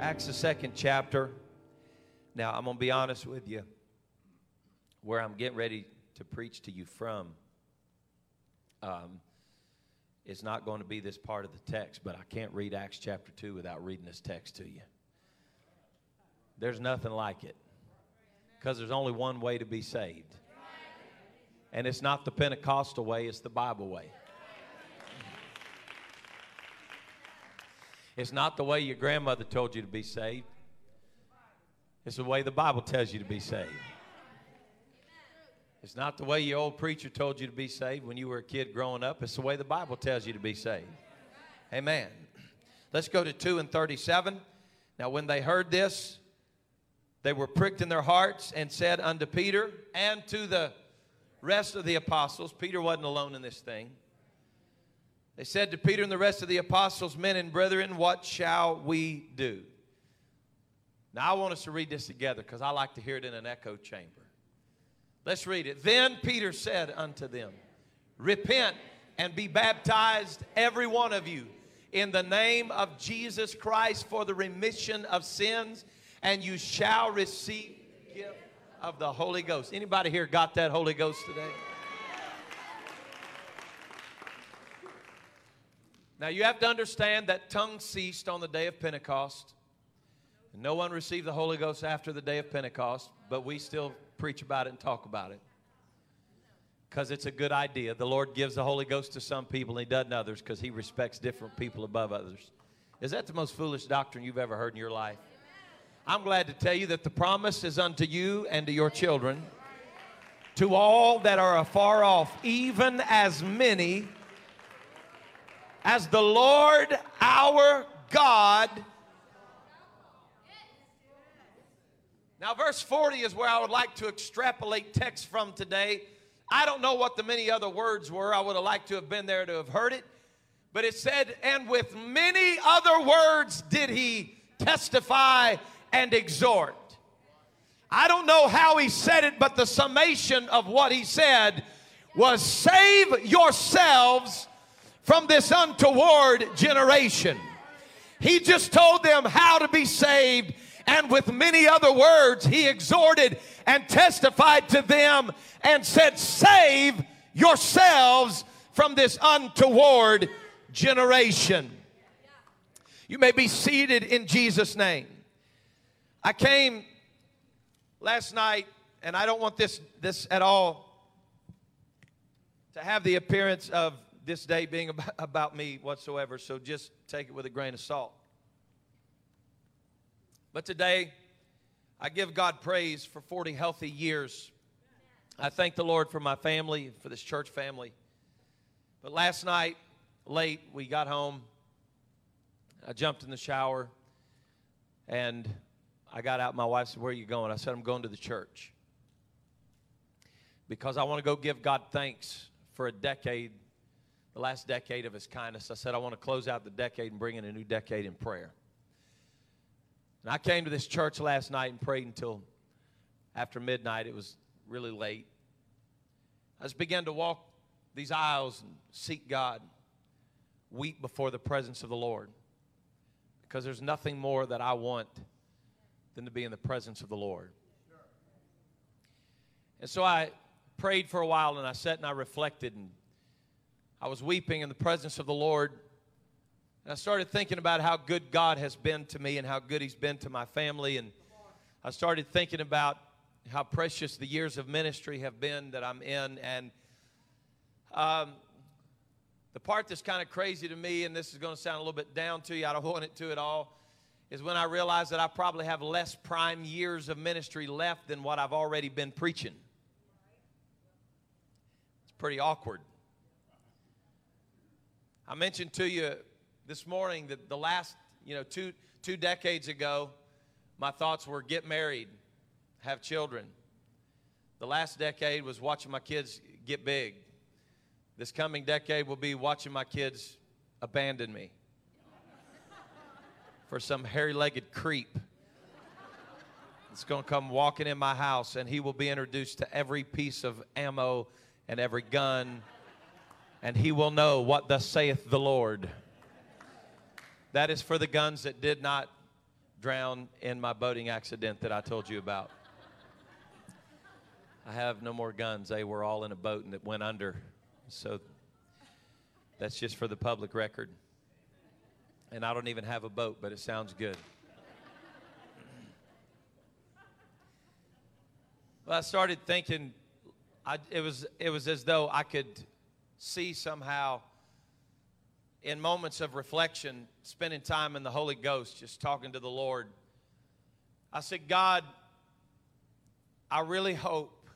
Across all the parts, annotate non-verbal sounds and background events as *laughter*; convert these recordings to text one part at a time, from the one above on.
Acts, the second chapter. Now, I'm going to be honest with you. Where I'm getting ready to preach to you from um, is not going to be this part of the text, but I can't read Acts chapter 2 without reading this text to you. There's nothing like it because there's only one way to be saved. And it's not the Pentecostal way, it's the Bible way. It's not the way your grandmother told you to be saved. It's the way the Bible tells you to be saved. It's not the way your old preacher told you to be saved when you were a kid growing up. It's the way the Bible tells you to be saved. Amen. Let's go to 2 and 37. Now, when they heard this, they were pricked in their hearts and said unto Peter and to the rest of the apostles, Peter wasn't alone in this thing. They said to Peter and the rest of the apostles, Men and brethren, what shall we do? Now, I want us to read this together because I like to hear it in an echo chamber. Let's read it. Then Peter said unto them, Repent and be baptized, every one of you, in the name of Jesus Christ for the remission of sins, and you shall receive the gift of the Holy Ghost. Anybody here got that Holy Ghost today? Now, you have to understand that tongues ceased on the day of Pentecost. No one received the Holy Ghost after the day of Pentecost, but we still preach about it and talk about it because it's a good idea. The Lord gives the Holy Ghost to some people and He doesn't others because He respects different people above others. Is that the most foolish doctrine you've ever heard in your life? I'm glad to tell you that the promise is unto you and to your children, to all that are afar off, even as many as the Lord our God. Now, verse 40 is where I would like to extrapolate text from today. I don't know what the many other words were. I would have liked to have been there to have heard it. But it said, and with many other words did he testify and exhort. I don't know how he said it, but the summation of what he said was save yourselves from this untoward generation. He just told them how to be saved, and with many other words, he exhorted and testified to them and said, Save yourselves from this untoward generation. You may be seated in Jesus' name. I came last night, and I don't want this, this at all to have the appearance of this day being *laughs* about, me whatsoever, so just take it with a grain of salt. But today, I give God praise for 40 healthy years. I thank the Lord for my family, for this church family. But last night, late, we got home. I jumped in the shower and I got out. My wife said, Where are you going? I said, I'm going to the church because I want to go give God thanks for a decade, the last decade of His kindness. I said, I want to close out the decade and bring in a new decade in prayer. And I came to this church last night and prayed until after midnight. It was really late. I just began to walk these aisles and seek God, weep before the presence of the Lord. Because there's nothing more that I want than to be in the presence of the Lord. And so I prayed for a while and I sat and I reflected and I was weeping in the presence of the Lord. And I started thinking about how good God has been to me and how good He's been to my family. And I started thinking about how precious the years of ministry have been that I'm in. And um, the part that's kind of crazy to me, and this is going to sound a little bit down to you, I don't *laughs* want it to at all, is when I realize that I probably have less prime years of ministry left than what I've already been preaching. It's pretty awkward. I mentioned to you this morning that the last, you know, two, two decades ago, my thoughts were get married, have children. The last decade was watching my kids get big. This coming decade will be watching my kids abandon me *laughs* for some hairy legged creep that's going to come walking in my house and he will be introduced to every piece of ammo and every gun and he will know what thus saith the Lord. That is for the guns that did not drown in my boating accident that I told you about. I have no more guns. They were all in a boat and it went under. So that's just for the public record. And I don't even have a boat, but it sounds good. well, I started thinking, I, it, was, it was as though I could see somehow in moments of reflection, spending time in the Holy Ghost, just talking to the Lord. I said, God, I really hope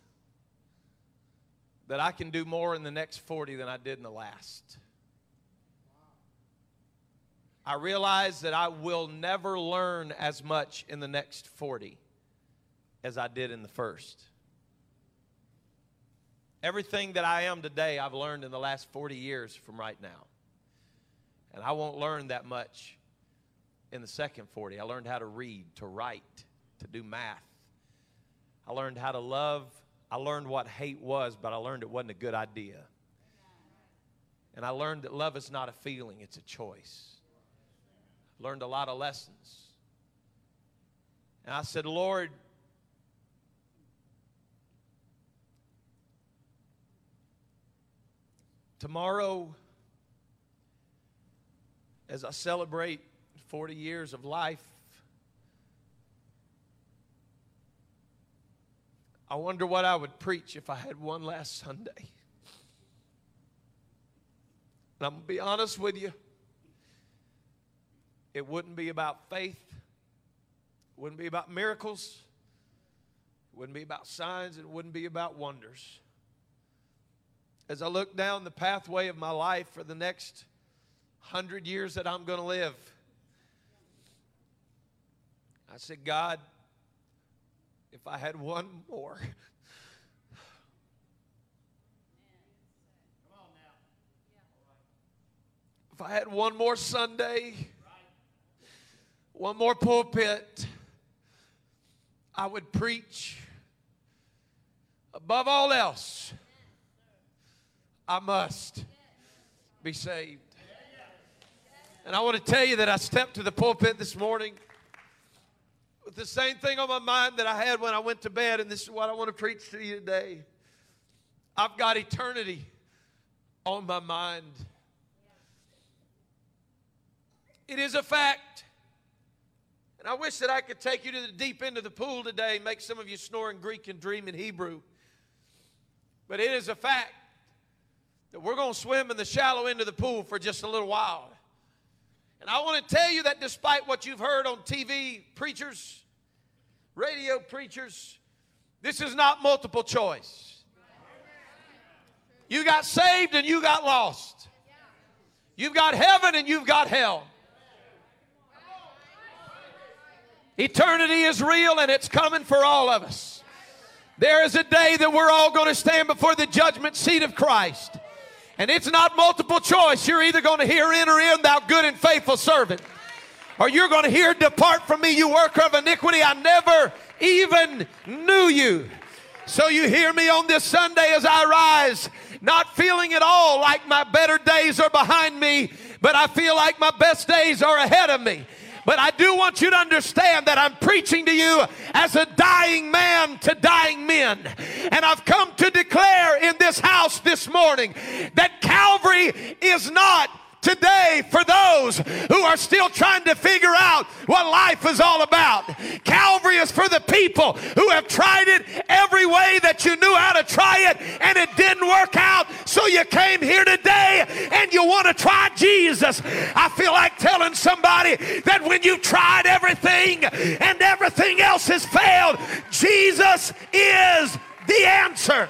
that I can do more in the next 40 than I did in the last. I realize that I will never learn as much in the next 40 as I did in the first. Everything that I am today, I've learned in the last 40 years from right now. And I won't learn that much in the second 40. I learned how to read, to write, to do math. I learned how to love. I learned what hate was, but I learned it wasn't a good idea. And I learned that love is not a feeling, it's a choice. Learned a lot of lessons. And I said, Lord, tomorrow as I celebrate 40 years of life, I wonder what I would preach if I had one last Sunday. And I'm going to be honest with you. It wouldn't be about faith. It wouldn't be about miracles. It wouldn't be about signs. It wouldn't be about wonders. As I look down the pathway of my life for the next hundred years that I'm going to live. I said, God, if I had one more. *laughs* If I had one more Sunday, one more pulpit, I would preach. Above all else, I must be saved. And I want to tell you that I stepped to the pulpit this morning with the same thing on my mind that I had when I went to bed, and this is what I want to preach to you today. I've got eternity on my mind. It is a fact. And I wish that I could take you to the deep end of the pool today, make some of you snore in Greek and dream in Hebrew. But it is a fact that we're going to swim in the shallow end of the pool for just a little while. And I want to tell you that despite what you've heard on TV preachers, radio preachers, this is not multiple choice. You got saved and you got lost. You've got heaven and you've got hell. Eternity is real and it's coming for all of us. There is a day that we're all going to stand before the judgment seat of Christ. And it's not multiple choice. You're either going to hear, enter in, thou good and faithful servant, or you're going to hear, depart from me, you worker of iniquity. I never even knew you. So you hear me on this Sunday as I rise, not feeling at all like my better days are behind me, but I feel like my best days are ahead of me. But I do want you to understand that I'm preaching to you as a dying man to dying men. And I've come to declare in this house this morning that Calvary is not today for those who are still trying to figure out what life is all about. Calvary is for the people who have tried it every way that you knew how to try it and it didn't work out. So you came here today and you want to try Jesus. I feel like telling somebody that when you've tried everything and everything else has failed, Jesus is the answer.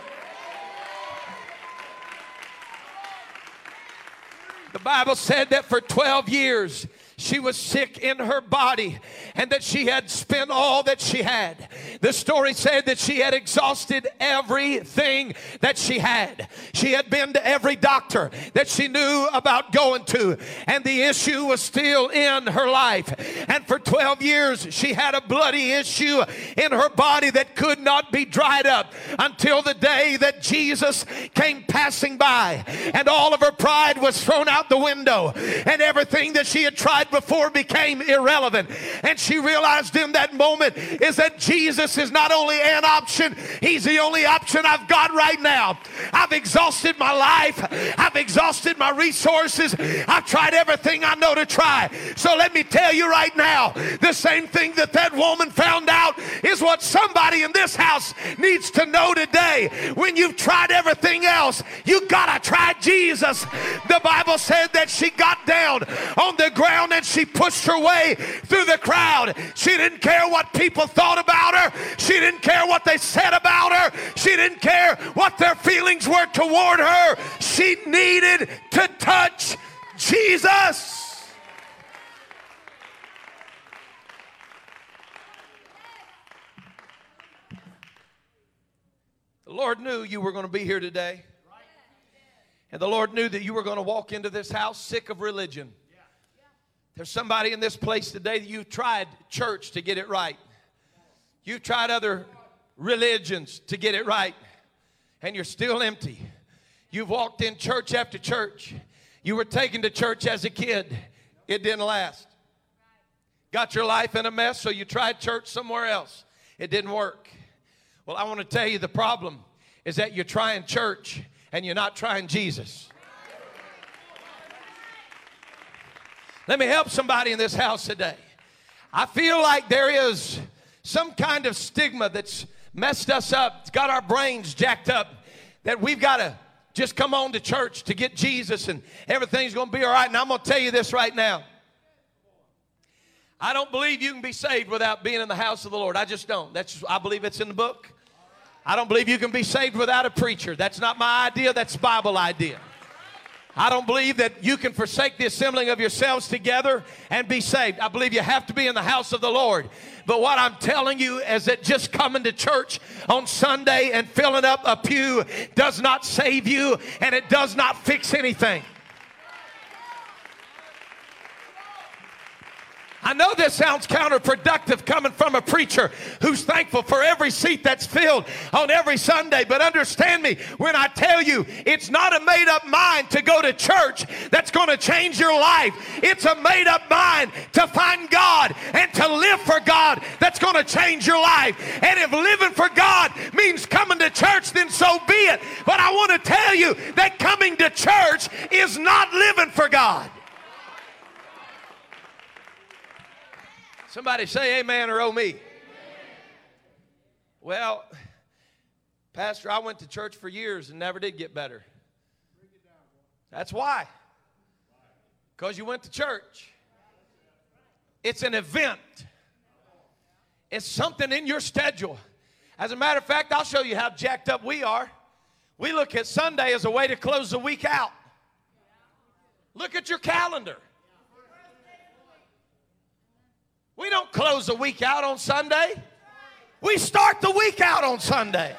The Bible said that for 12 years she was sick in her body and that she had spent all that she had. The story said that she had exhausted everything that she had. She had been to every doctor that she knew about going to, and the issue was still in her life. And for 12 years, she had a bloody issue in her body that could not be dried up until the day that Jesus came passing by, and all of her pride was thrown out the window, and everything that she had tried before became irrelevant. And she realized in that moment is that Jesus is not only an option, He's the only option I've got right now. I've exhausted my life, I've exhausted my resources, I've tried everything I know to try. So let me tell you right now the same thing that that woman found out is what somebody in this house needs to know today. When you've tried everything else, you gotta try Jesus. The Bible said that she got down on the ground and she pushed her way through the crowd. She didn't care what people thought about her, she didn't care what they said about her, she didn't care what their feelings were toward her. She needed to touch Jesus. The Lord knew you were going to be here today. And the Lord knew that you were going to walk into this house sick of religion. There's somebody in this place today that you've tried church to get it right. You've tried other religions to get it right, and you're still empty. You've walked in church after church. You were taken to church as a kid, it didn't last. Got your life in a mess, so you tried church somewhere else. It didn't work. Well, I want to tell you the problem is that you're trying church and you're not trying Jesus. Let me help somebody in this house today. I feel like there is some kind of stigma that's messed us up, it's got our brains jacked up, that we've got to just come on to church to get Jesus and everything's going to be all right. And I'm going to tell you this right now. I don't believe you can be saved without being in the house of the Lord. I just don't. That's I believe it's in the book. I don't believe you can be saved without a preacher. That's not my idea, that's Bible idea. I don't believe that you can forsake the assembling of yourselves together and be saved. I believe you have to be in the house of the Lord. But what I'm telling you is that just coming to church on Sunday and filling up a pew does not save you and it does not fix anything. I know this sounds counterproductive coming from a preacher who's thankful for every seat that's filled on every Sunday, but understand me when I tell you it's not a made up mind to go to church that's going to change your life. It's a made up mind to find God and to live for God that's going to change your life. And if living for God means coming to church, then so be it. But I want to tell you that coming to church is not living for God. Somebody say amen or oh me. Amen. Well, Pastor, I went to church for years and never did get better. That's why. Because you went to church. It's an event, it's something in your schedule. As a matter of fact, I'll show you how jacked up we are. We look at Sunday as a way to close the week out. Look at your calendar. We don't close the week out on Sunday. We start the week out on Sunday.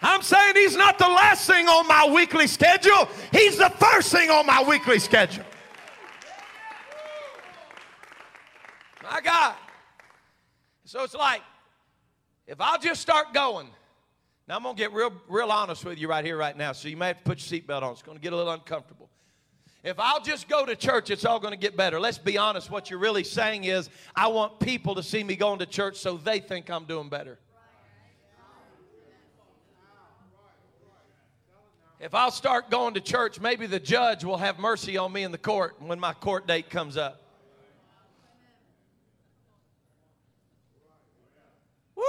I'm saying he's not the last thing on my weekly schedule, he's the first thing on my weekly schedule. My God. So it's like, if I'll just start going, now I'm going to get real, real honest with you right here, right now, so you may have to put your seatbelt on. It's going to get a little uncomfortable. If I'll just go to church, it's all going to get better. Let's be honest. What you're really saying is, I want people to see me going to church so they think I'm doing better. If I'll start going to church, maybe the judge will have mercy on me in the court when my court date comes up. Woo!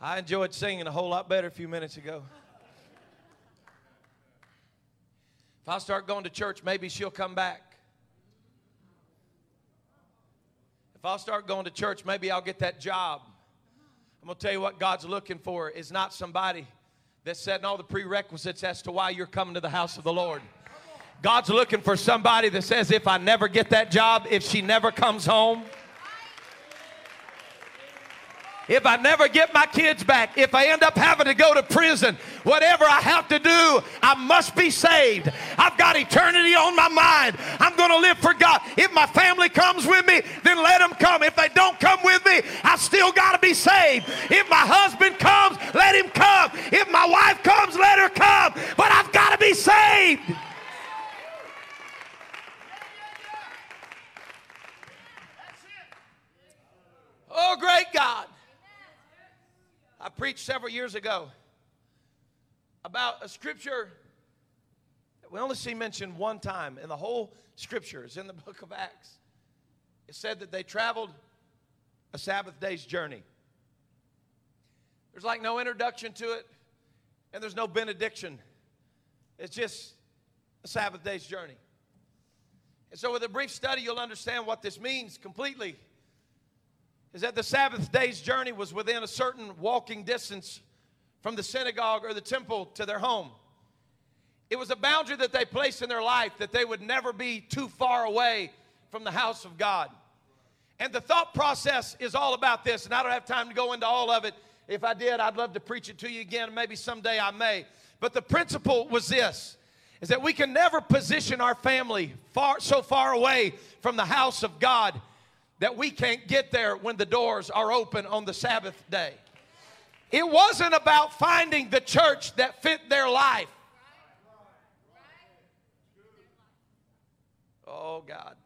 I enjoyed singing a whole lot better a few minutes ago. If I start going to church, maybe she'll come back. If I'll start going to church, maybe I'll get that job. I'm going to tell you what God's looking for is not somebody that's setting all the prerequisites as to why you're coming to the house of the Lord. God's looking for somebody that says, if I never get that job, if she never comes home, if I never get my kids back, if I end up having to go to prison, whatever I have to do, I must be saved. I've got eternity on my mind. I'm going to live for God. If my family comes with me, then let them come. If they don't come with me, I still got to be saved. If my husband comes, let him come. If my wife comes, let her come. But I've got to be saved. Oh, great God preached several years ago about a scripture that we only see mentioned one time in the whole scripture. It's in the *laughs* book of Acts. It said that they traveled a Sabbath day's journey. There's like no introduction to it, and there's no benediction. It's just a Sabbath day's journey. And so, with a brief study, you'll understand what this means completely. Is that the Sabbath day's journey was within a certain walking distance from the synagogue or the temple to their home. It was a boundary that they placed in their life that they would never be too far away from the house of God. And the thought process is all about this, and I don't have time to go into all of it. If I did, I'd love to preach it to you again. Maybe someday I may. But the principle was this is that we can never position our family far so far away from the house of God that we can't get there when the doors are open on the Sabbath day. It wasn't about finding the church that fit their life. Oh God.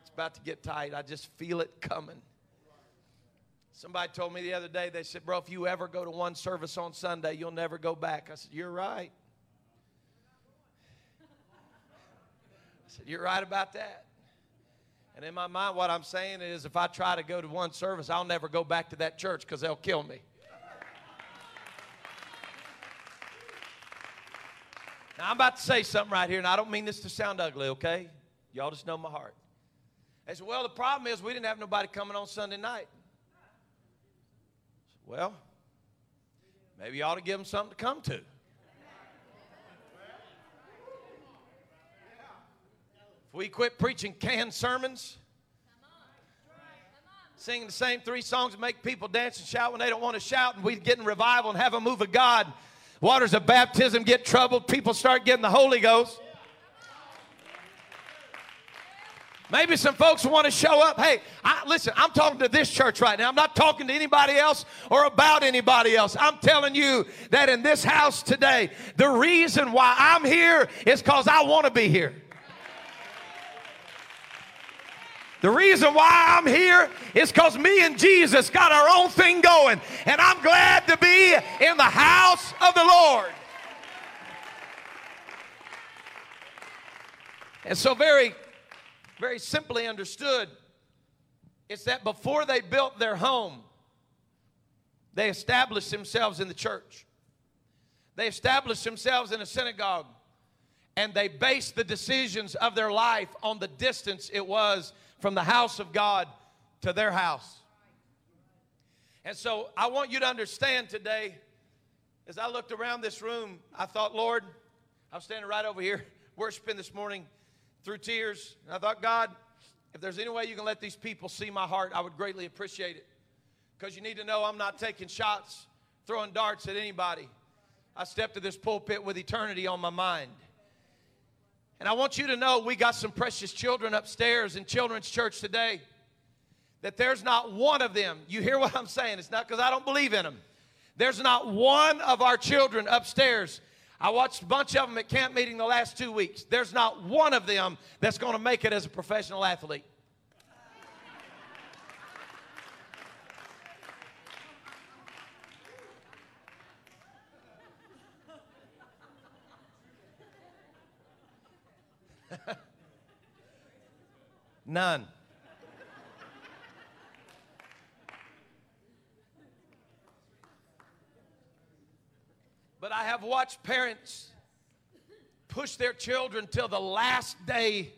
It's about to get tight. I just feel it coming. Somebody told me the other day, they said, Bro, if you ever go to one service on Sunday, you'll never go back. I said, You're right. I said, You're right about that. And in my mind, what I'm saying is if I try to go to one service, I'll never go back to that church because they'll kill me. Now, I'm about to say something right here, and I don't mean this to sound ugly, okay? Y'all just know my heart. They said, Well, the problem is we didn't have nobody coming on Sunday night. Said, well, maybe you ought to give them something to come to. We quit preaching canned sermons, singing the same three songs and make people dance and shout when they don't want to shout, and we get in revival and have a move of God, waters of baptism get troubled, people start getting the Holy Ghost. Maybe some folks want to show up. Hey, I, listen, I'm talking to this church right now. I'm not talking to anybody else or about anybody else. I'm telling you that in this house today, the reason why I'm here is because I want to be here. The reason why I'm here is because me and Jesus got our own thing going, and I'm glad to be in the house of the Lord. And so, very, very simply understood, it's that before they built their home, they established themselves in the church. They established themselves in a synagogue and they based the decisions of their life on the distance it was from the house of God to their house. And so I want you to understand today, as I looked around this room, I thought, Lord, I was standing right over here *laughs* worshiping this morning through tears. And I thought, God, if there's any way you can let these people see my heart, I would greatly appreciate it. Because you need to know I'm not taking shots, throwing darts at anybody. I stepped to this pulpit with eternity on my mind. And I want you to know we got some precious children upstairs in children's church today. That there's not one of them. You hear what I'm saying? It's not because I don't believe in them. There's not one of our children upstairs. I watched a bunch of them at camp meeting the last two weeks. There's not one of them that's going to make it as a professional athlete. None. But I have watched parents push their children till the last day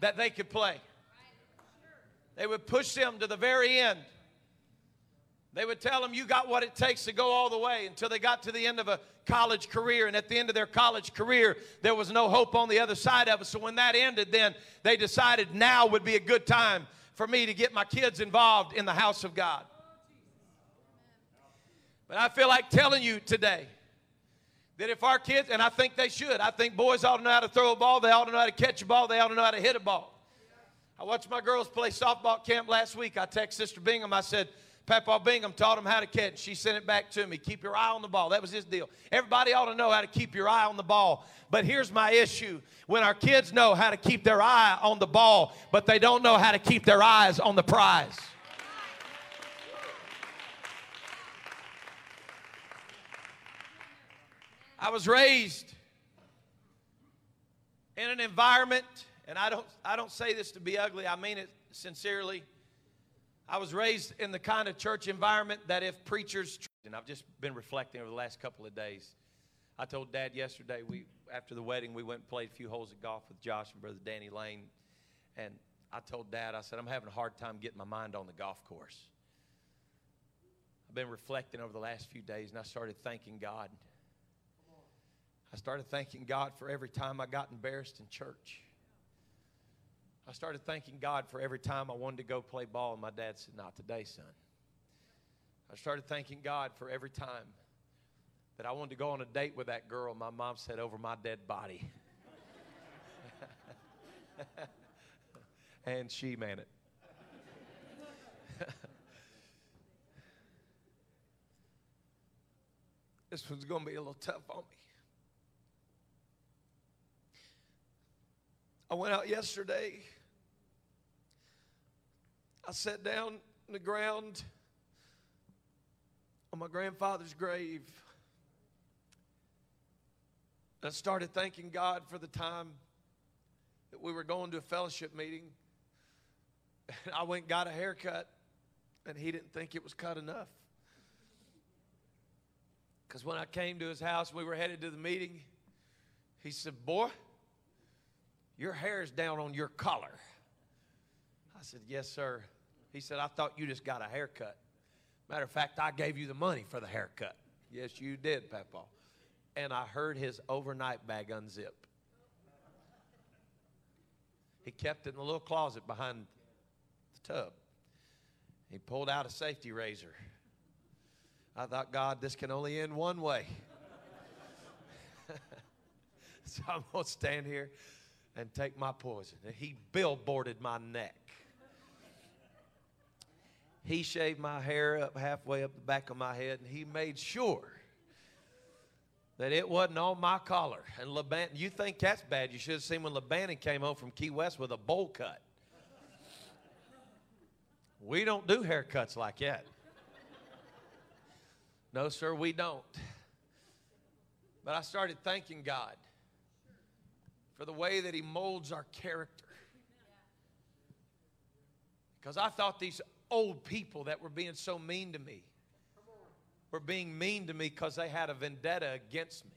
that they could play. They would push them to the very end. They would tell them, You got what it takes to go all the way until they got to the end of a college career. And at the end of their college career, there was no hope on the other side of it. So when that ended, then they decided now would be a good time for me to get my kids involved in the house of God. But I feel like telling you today that if our kids, and I think they should, I think boys ought to know how to throw a ball, they ought to know how to catch a ball, they ought to know how to hit a ball. I watched my girls play softball camp last week. I texted Sister Bingham, I said, Papa Bingham taught him how to catch. She sent it back to me. Keep your eye on the ball. That was his deal. Everybody ought to know how to keep your eye on the ball. But here's my issue when our kids know how to keep their eye on the ball, but they don't know how to keep their eyes on the prize. I was raised in an environment, and I don't, I don't say this to be ugly, I mean it sincerely. I was raised in the kind of church environment that if preachers, and I've just been reflecting over the last couple of days. I told Dad yesterday, we after the wedding, we went and played a few holes of golf with Josh and Brother Danny Lane. And I told Dad, I said, I'm having a hard time getting my mind on the golf course. I've been reflecting over the last few days, and I started thanking God. I started thanking God for every time I got embarrassed in church. I started thanking God for every time I wanted to go play ball, and my dad said, Not today, son. I started thanking God for every time that I wanted to go on a date with that girl. My mom said, Over my dead body. *laughs* and she man it. *laughs* this one's going to be a little tough on me. I went out yesterday. I sat down on the ground on my grandfather's grave. I started thanking God for the time that we were going to a fellowship meeting. And I went and got a haircut, and he didn't think it was cut enough. Because when I came to his house, we were headed to the meeting. He said, Boy, your hair is down on your collar. I said, Yes, sir. He said, I thought you just got a haircut. Matter of fact, I gave you the money for the haircut. Yes, you did, Papa. And I heard his overnight bag unzip. He kept it in the little closet behind the tub. He pulled out a safety razor. I thought, God, this can only end one way. *laughs* so I'm going to stand here and take my poison. And he billboarded my neck. He shaved my hair up halfway up the back of my head, and he made sure that it wasn't on my collar. And Leban, you think that's bad? You should have seen when Lebanon came home from Key West with a bowl cut. We don't do haircuts like that. No, sir, we don't. But I started thanking God for the way that He molds our character. Because I thought these old people that were being so mean to me were being mean to me because they had a vendetta against me.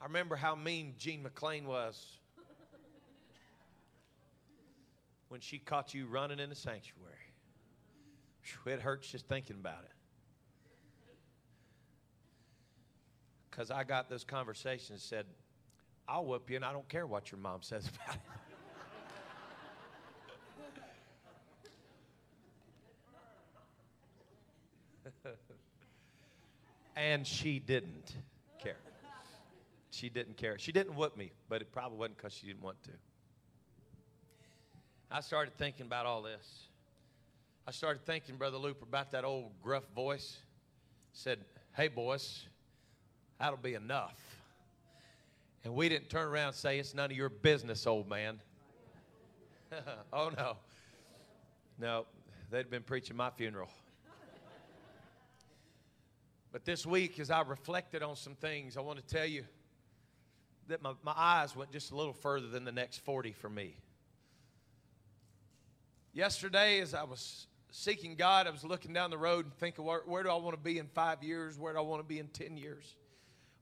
I remember how mean Jean McLean was when she caught you running in the sanctuary. It hurts just thinking about it. Because I got those conversations said, I'll whoop you and I don't care what your mom says about it. And she didn't care. She didn't care. She didn't whip me, but it probably wasn't because she didn't want to. I started thinking about all this. I started thinking, Brother Looper, about that old gruff voice. Said, Hey, boys, that'll be enough. And we didn't turn around and say, It's none of your business, old man. *laughs* oh, no. No, they'd been preaching my funeral. But this week, as I reflected on some things, I want to tell you that my, my eyes went just a little further than the next 40 for me. Yesterday, as I was seeking God, I was looking down the road and thinking, where, where do I want to be in five years? Where do I want to be in 10 years?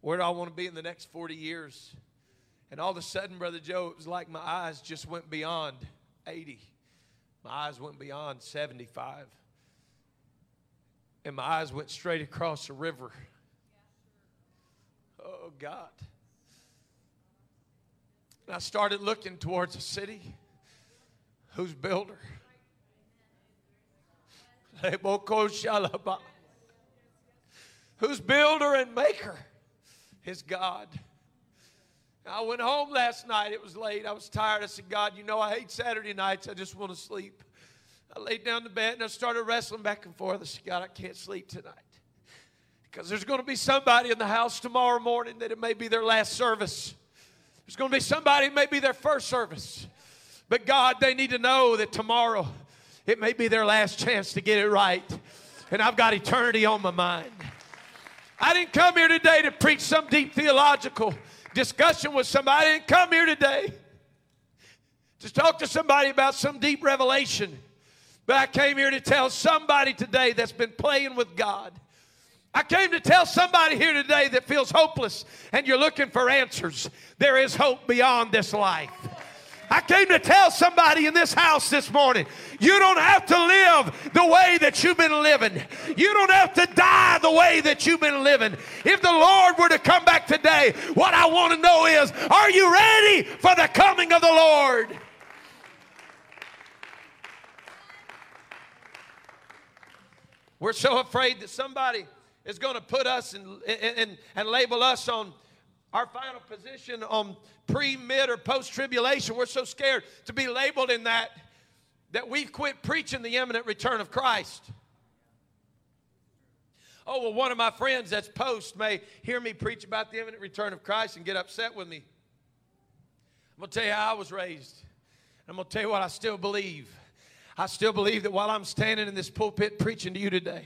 Where do I want to be in the next 40 years? And all of a sudden, Brother Joe, it was like my eyes just went beyond 80. My eyes went beyond 75 and my eyes went straight across the river. Oh, God. And I started looking towards the city whose builder, whose builder and maker is God. I went home last night. It was late. I was tired. I said, God, you know I hate Saturday nights. I just want to sleep. I laid down in the bed and I started wrestling back and forth. I said, God, I can't sleep tonight. Because there's going to be somebody in the house tomorrow morning that it may be their last service. There's going to be somebody, it may be their first service. But God, they need to know that tomorrow it may be their last chance to get it right. And I've got eternity on my mind. I didn't come here today to preach some deep theological discussion with somebody. I didn't come here today to talk to somebody about some deep revelation. But I came here to tell somebody today that's been playing with God. I came to tell somebody here today that feels hopeless and you're looking for answers. There is hope beyond this life. I came to tell somebody in this house this morning you don't have to live the way that you've been living. You don't have to die the way that you've been living. If the Lord were to come back today, what I want to know is are you ready for the coming of the Lord? We're so afraid that somebody is going to put us and, and, and label us on our final position on pre, mid, or post tribulation. We're so scared to be labeled in that that we've quit preaching the imminent return of Christ. Oh, well, one of my friends that's post may hear me preach about the imminent return of Christ and get upset with me. I'm going to tell you how I was raised. I'm going to tell you what I still believe. I still believe that while I'm standing in this pulpit preaching to you today,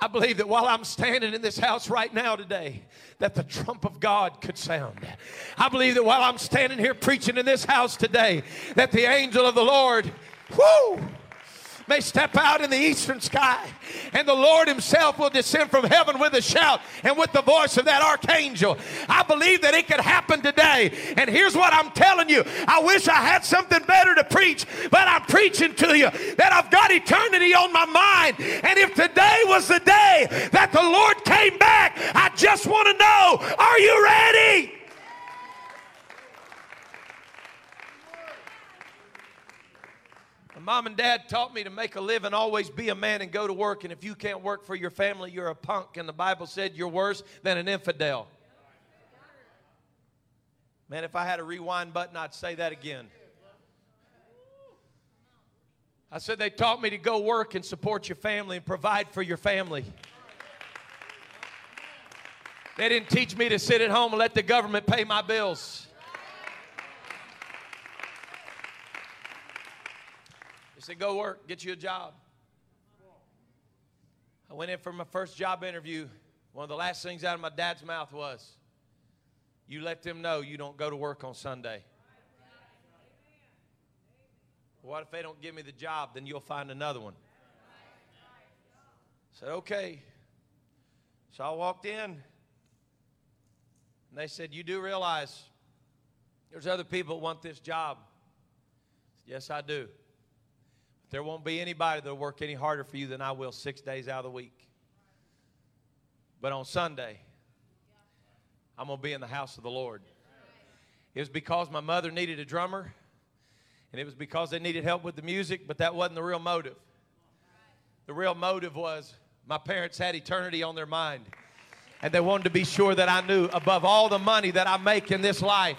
I believe that while I'm standing in this house right now today, that the trump of God could sound. I believe that while I'm standing here preaching in this house today, that the angel of the Lord, whoo, may step out in the eastern sky, and the Lord Himself will descend from heaven with a shout and with the voice of that archangel. I believe that it could happen today. And here's what I'm telling you I wish I had something better to preach, but I'm preaching to you that I've got eternity on my mind. And if today was the day that the Lord came back, I just want to know are you ready? Mom and dad taught me to make a living, always be a man and go to work. And if you can't work for your family, you're a punk. And the Bible said you're worse than an infidel. Man, if I had a rewind button, I'd say that again. I said they taught me to go work and support your family and provide for your family. They didn't teach me to sit at home and let the government pay my bills. Said, Go work, get you a job. I went in for my first job interview. One of the last things out of my dad's mouth was, You let them know you don't go to work on Sunday. What if they don't give me the job? Then you'll find another one. I said, Okay. So I walked in, and they said, You do realize there's other people want this job? Yes, I do. There won't be anybody that'll work any harder for you than I will six days out of the week. But on Sunday, I'm going to be in the house of the Lord. It was because my mother needed a drummer, and it was because they needed help with the music, but that wasn't the real motive. The real motive was my parents had eternity on their mind, and they wanted to be sure that I knew above all the money that I make in this life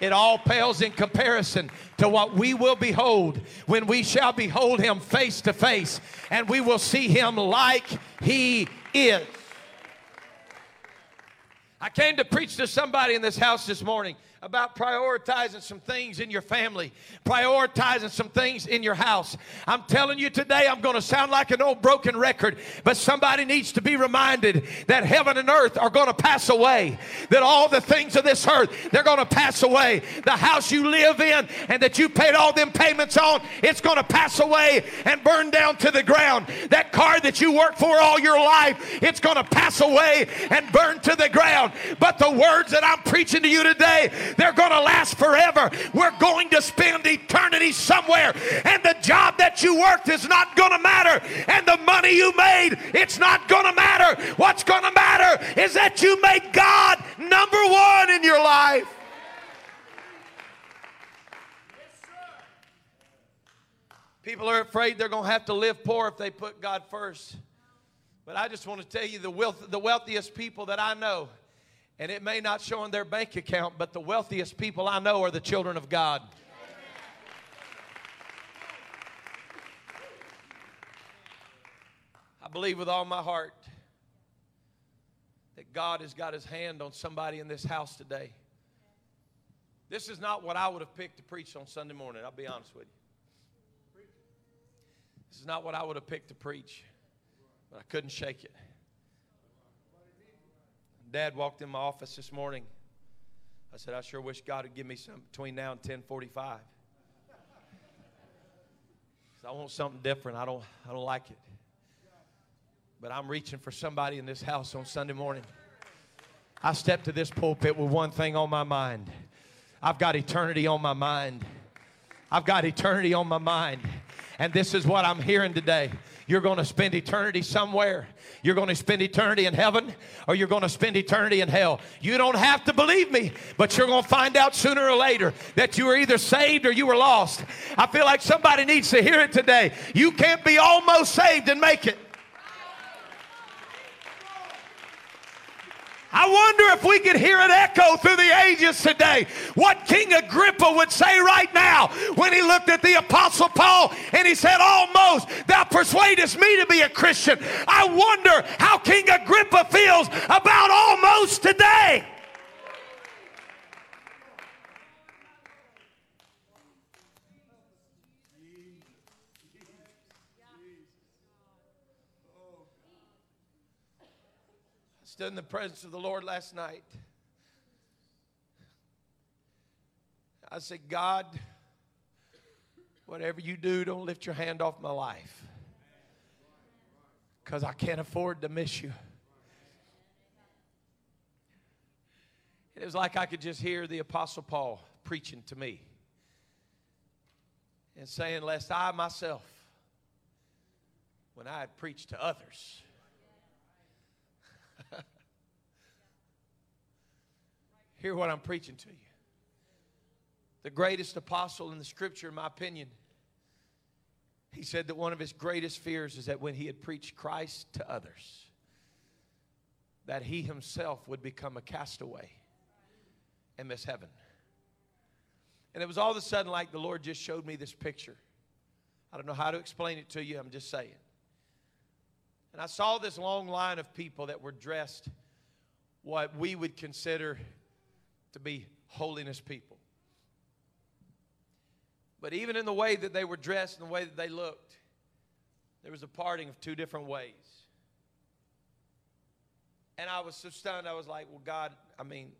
it all pales in comparison to what we will behold when we shall behold him face to face and we will see him like he is. I came to preach to somebody in this house this morning about prioritizing some things in your family, prioritizing some things in your house. I'm telling you today, I'm going to sound like an old broken record, but somebody needs to be reminded that heaven and earth are going to pass away, that all the things of this earth, they're going to pass away. The house you live in and that you paid all them payments on, it's going to pass away and burn down to the ground. That car that you worked for all your life, it's going to pass away and burn to the ground. But the words that I'm preaching to you today, they're going to last forever. We're going to spend eternity somewhere. And the job that you worked is not going to matter. And the money you made, it's not going to matter. What's going to matter is that you make God number one in your life. People are afraid they're going to have to live poor if they put God first. But I just want to tell you the, wealth, the wealthiest people that I know and it may not show in their bank account, but the wealthiest people I know are the children of God. I believe with all my heart that God has got his hand on somebody in this house today. This is not what I would have picked to preach on Sunday morning, I'll be honest with you. This is not what I would have picked to preach, but I couldn't shake it. Dad walked in my office this morning. I said, I sure wish God would give me some between now and 1045. I want something different. I don't, I don't like it. But I'm reaching for somebody in this house on Sunday morning. I stepped to this pulpit with one thing on my mind. I've got eternity on my mind. I've got eternity on my mind. And this is what I'm hearing today. You're going to spend eternity somewhere. You're going to spend eternity in heaven or you're going to spend eternity in hell. You don't have to believe me, but you're going to find out sooner or later that you were either saved or you were lost. I feel like somebody needs to hear it today. You can't be almost saved and make it. I wonder if we could hear it echo through the ages today. What King Agrippa would say right now when he looked at the Apostle Paul and he said, Almost, thou persuadest me to be a Christian. I wonder how King Agrippa feels about almost today. Stood in the presence of the Lord last night. I said, God, whatever you do, don't lift your hand off my life because I can't afford to miss you. It was like I could just hear the Apostle Paul preaching to me and saying, Lest I myself, when I had preached to others, *laughs* Hear what I'm preaching to you. The greatest apostle in the scripture, in my opinion, he said that one of his greatest fears is that when he had preached Christ to others, that he himself would become a castaway and miss heaven. And it was all of a sudden like the Lord just showed me this picture. I don't know how to explain it to you, I'm just saying. And I saw this long line of people that were dressed what we would consider to be holiness people. But even in the way that they were dressed and the way that they looked, there was a parting of two different ways. And I was so stunned, I was like, well, God, I mean,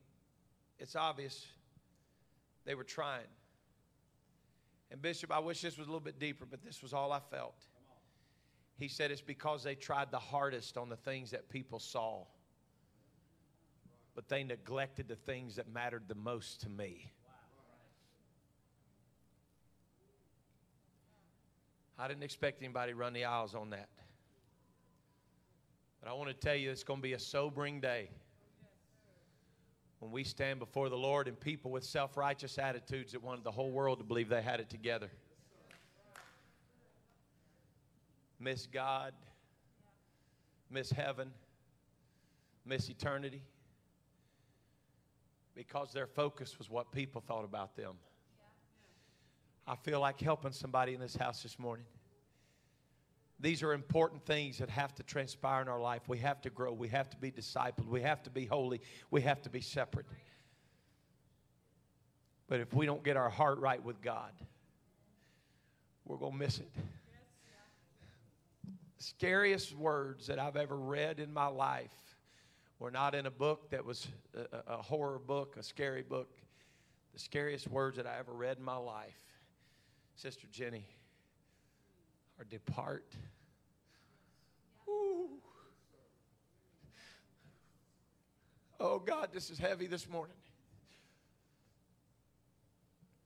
it's obvious they were trying. And Bishop, I wish this was a little bit deeper, but this was all I felt. He said it's because they tried the hardest on the things that people saw but they neglected the things that mattered the most to me. I didn't expect anybody to run the aisles on that. But I want to tell you, it's going to be a sobering day when we stand before the Lord and people with self righteous attitudes that wanted the whole world to believe they had it together. Miss God, miss heaven, miss eternity because their focus was what people thought about them. I feel like helping somebody in this house this morning. These are important things that have to transpire in our life. We have to grow. We have to be discipled. We have to be holy. We have to be separate. But if we don't get our heart right with God, we're going to miss it. Scariest words that I've ever read in my life we're not in a book that was a, a horror book, a scary book. The scariest words that I ever read in my life, Sister Jenny, are depart. Ooh. Oh God, this is heavy this morning.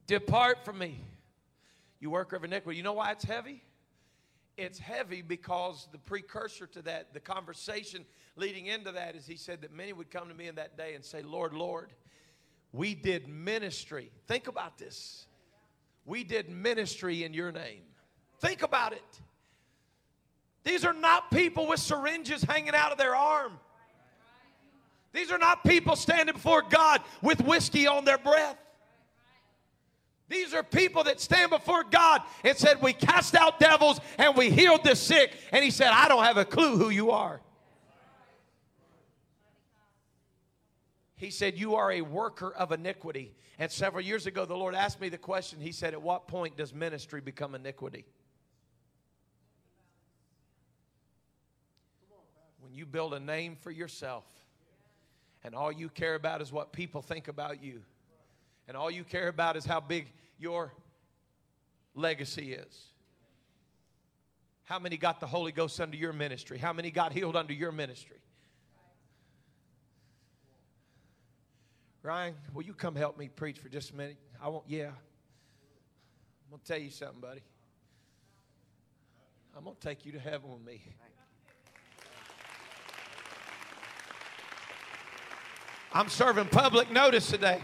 Depart from me, you worker of iniquity. You know why it's heavy? It's heavy because the precursor to that, the conversation leading into that is he said that many would come to me in that day and say, Lord, Lord, we did ministry. Think about this. We did ministry in your name. Think about it. These are not people with syringes hanging out of their arm. These are not people standing before God with whiskey on their breath. These are people that stand before God and said, We cast out devils and we healed the sick. And He said, I don't have a clue who you are. He said, You are a worker of iniquity. And several years ago, the Lord asked me the question. He said, At what point does ministry become iniquity? When you build a name for yourself and all you care about is what people think about you, and all you care about is how big your legacy is. How many got the Holy Ghost under your ministry? How many got healed under your ministry? Ryan, will you come help me preach for just a minute? I won't, yeah. I'm going to tell you something, buddy. I'm going to take you to heaven with me. I'm serving public notice today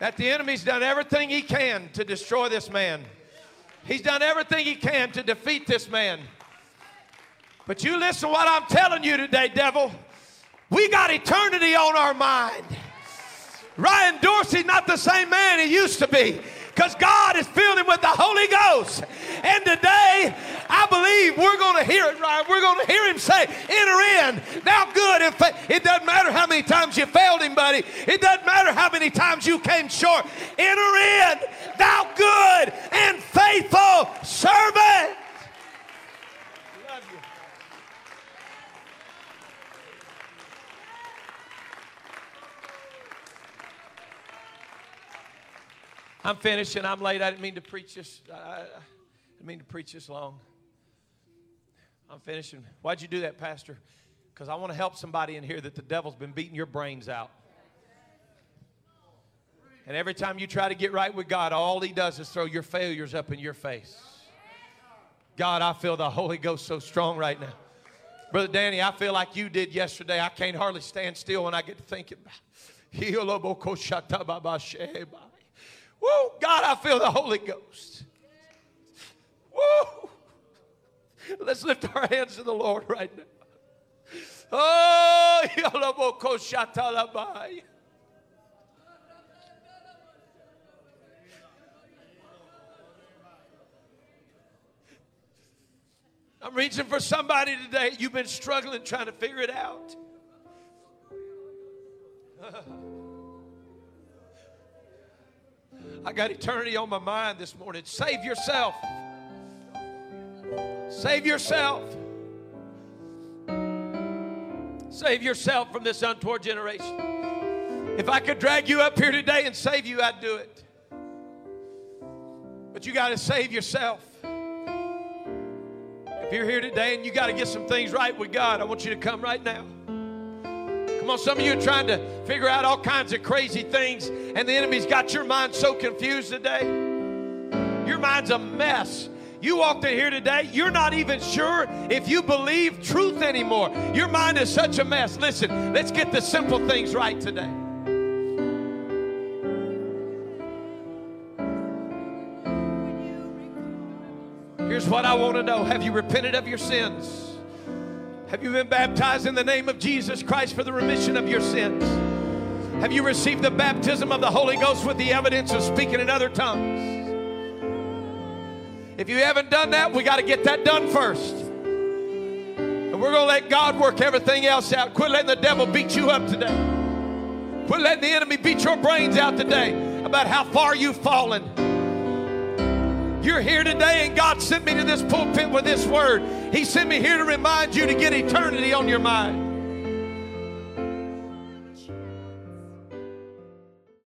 that the enemy's done everything he can to destroy this man. He's done everything he can to defeat this man. But you listen to what I'm telling you today, devil. We got eternity on our mind. Ryan Dorsey's not the same man he used to be because God has filled him with the Holy Ghost. And today, I believe we're going to hear it right. We're going to hear him say, enter in. Now, good. If it doesn't matter how many times you failed him, buddy. It doesn't matter how many times you came short. Enter in, thou good and faithful servant. I'm finishing. I'm late. I didn't mean to preach this. I, didn't mean to preach this long. I'm finishing. Why'd you do that, Pastor? Because I want to help somebody in here that the devil's been beating your brains out. And every time you try to get right with God, all he does is throw your failures up in your face. God, I feel the Holy Ghost so strong right now. Brother Danny, I feel like you did yesterday. I can't hardly stand still when I get to thinking about *laughs* Woo, God, I feel the Holy Ghost. Woo. Let's lift our hands to the Lord right now. Oh, *laughs* I'm reaching for somebody today. You've been struggling trying to figure it out. *laughs* I got eternity on my mind this morning. Save yourself. Save yourself. Save yourself from this untoward generation. If I could drag you up here today and save you, I'd do it. But you got to save yourself. If you're here today and you got to get some things right with God, I want you to come right now. Come on, some of you are trying to figure out all kinds of crazy things, and the enemy's got your mind so confused today. Your mind's a mess. You walked in here today, you're not even sure if you believe truth anymore. Your mind is such a mess. Listen, let's get the simple things right today. Here's what I want to know Have you repented of your sins? Have you been baptized in the name of Jesus Christ for the remission of your sins? Have you received the baptism of the Holy Ghost with the evidence of speaking in other tongues? If you haven't done that, we got to get that done first. And we're going to let God work everything else out. Quit letting the devil beat you up today. Quit letting the enemy beat your brains out today about how far you've fallen. You're here today, and God sent me to this pulpit with this word. He sent me here to remind you to get eternity on your mind.